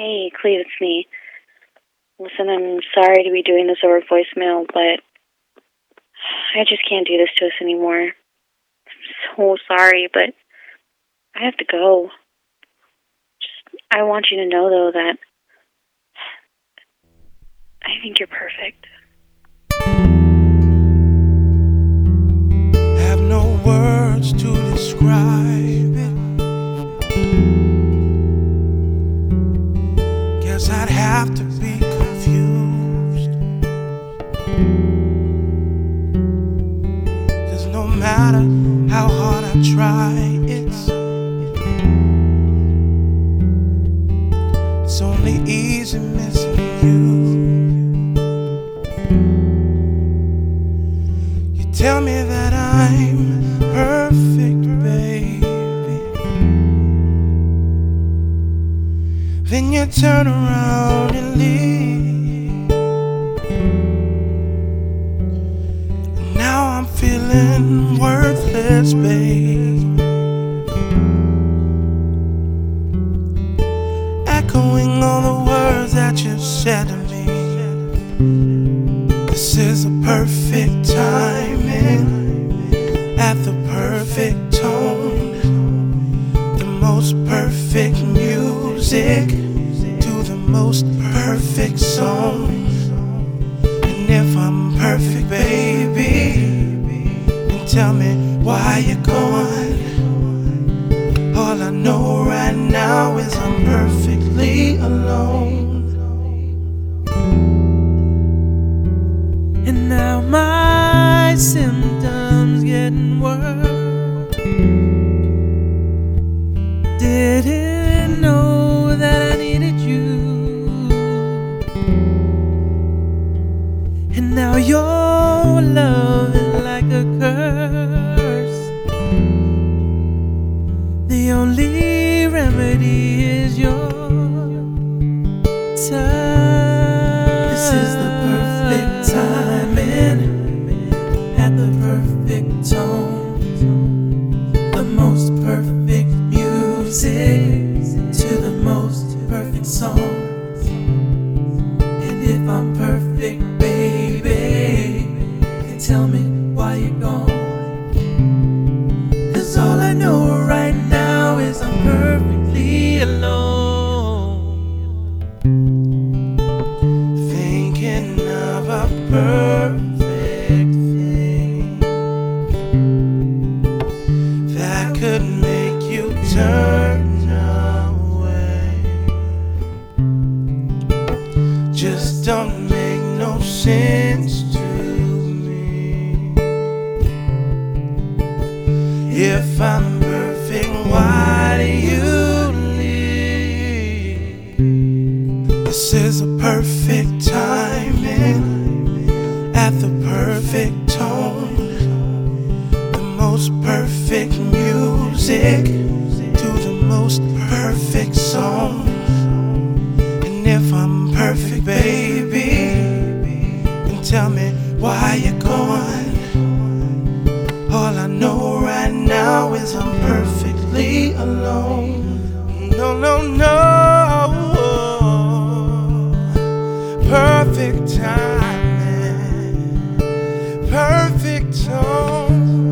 Hey, Cleve, it's me. Listen, I'm sorry to be doing this over voicemail, but I just can't do this to us anymore. I'm so sorry, but I have to go. Just, I want you to know, though, that I think you're perfect. Have no words to describe I'd have to be confused. Cause no matter how hard I try, it's it's only easy missing you. You tell me that I'm Turn around and leave. Now I'm feeling worthless, babe. Echoing all the words that you said to me. This is a perfect timing at the perfect tone, the most perfect music most perfect song. And if I'm perfect, baby, then tell me why you're gone. All I know right now is I'm perfectly This is the perfect timing at the perfect tone, the most perfect music to the most perfect song. And if I'm perfect, baby, then tell me why you're gone. Just don't make no sense to me. If I'm perfect, why do you leave? This is a perfect timing at the perfect tone, the most perfect music tell me why you're gone. All I know right now is I'm perfectly alone. No, no, no. Perfect timing, perfect tone.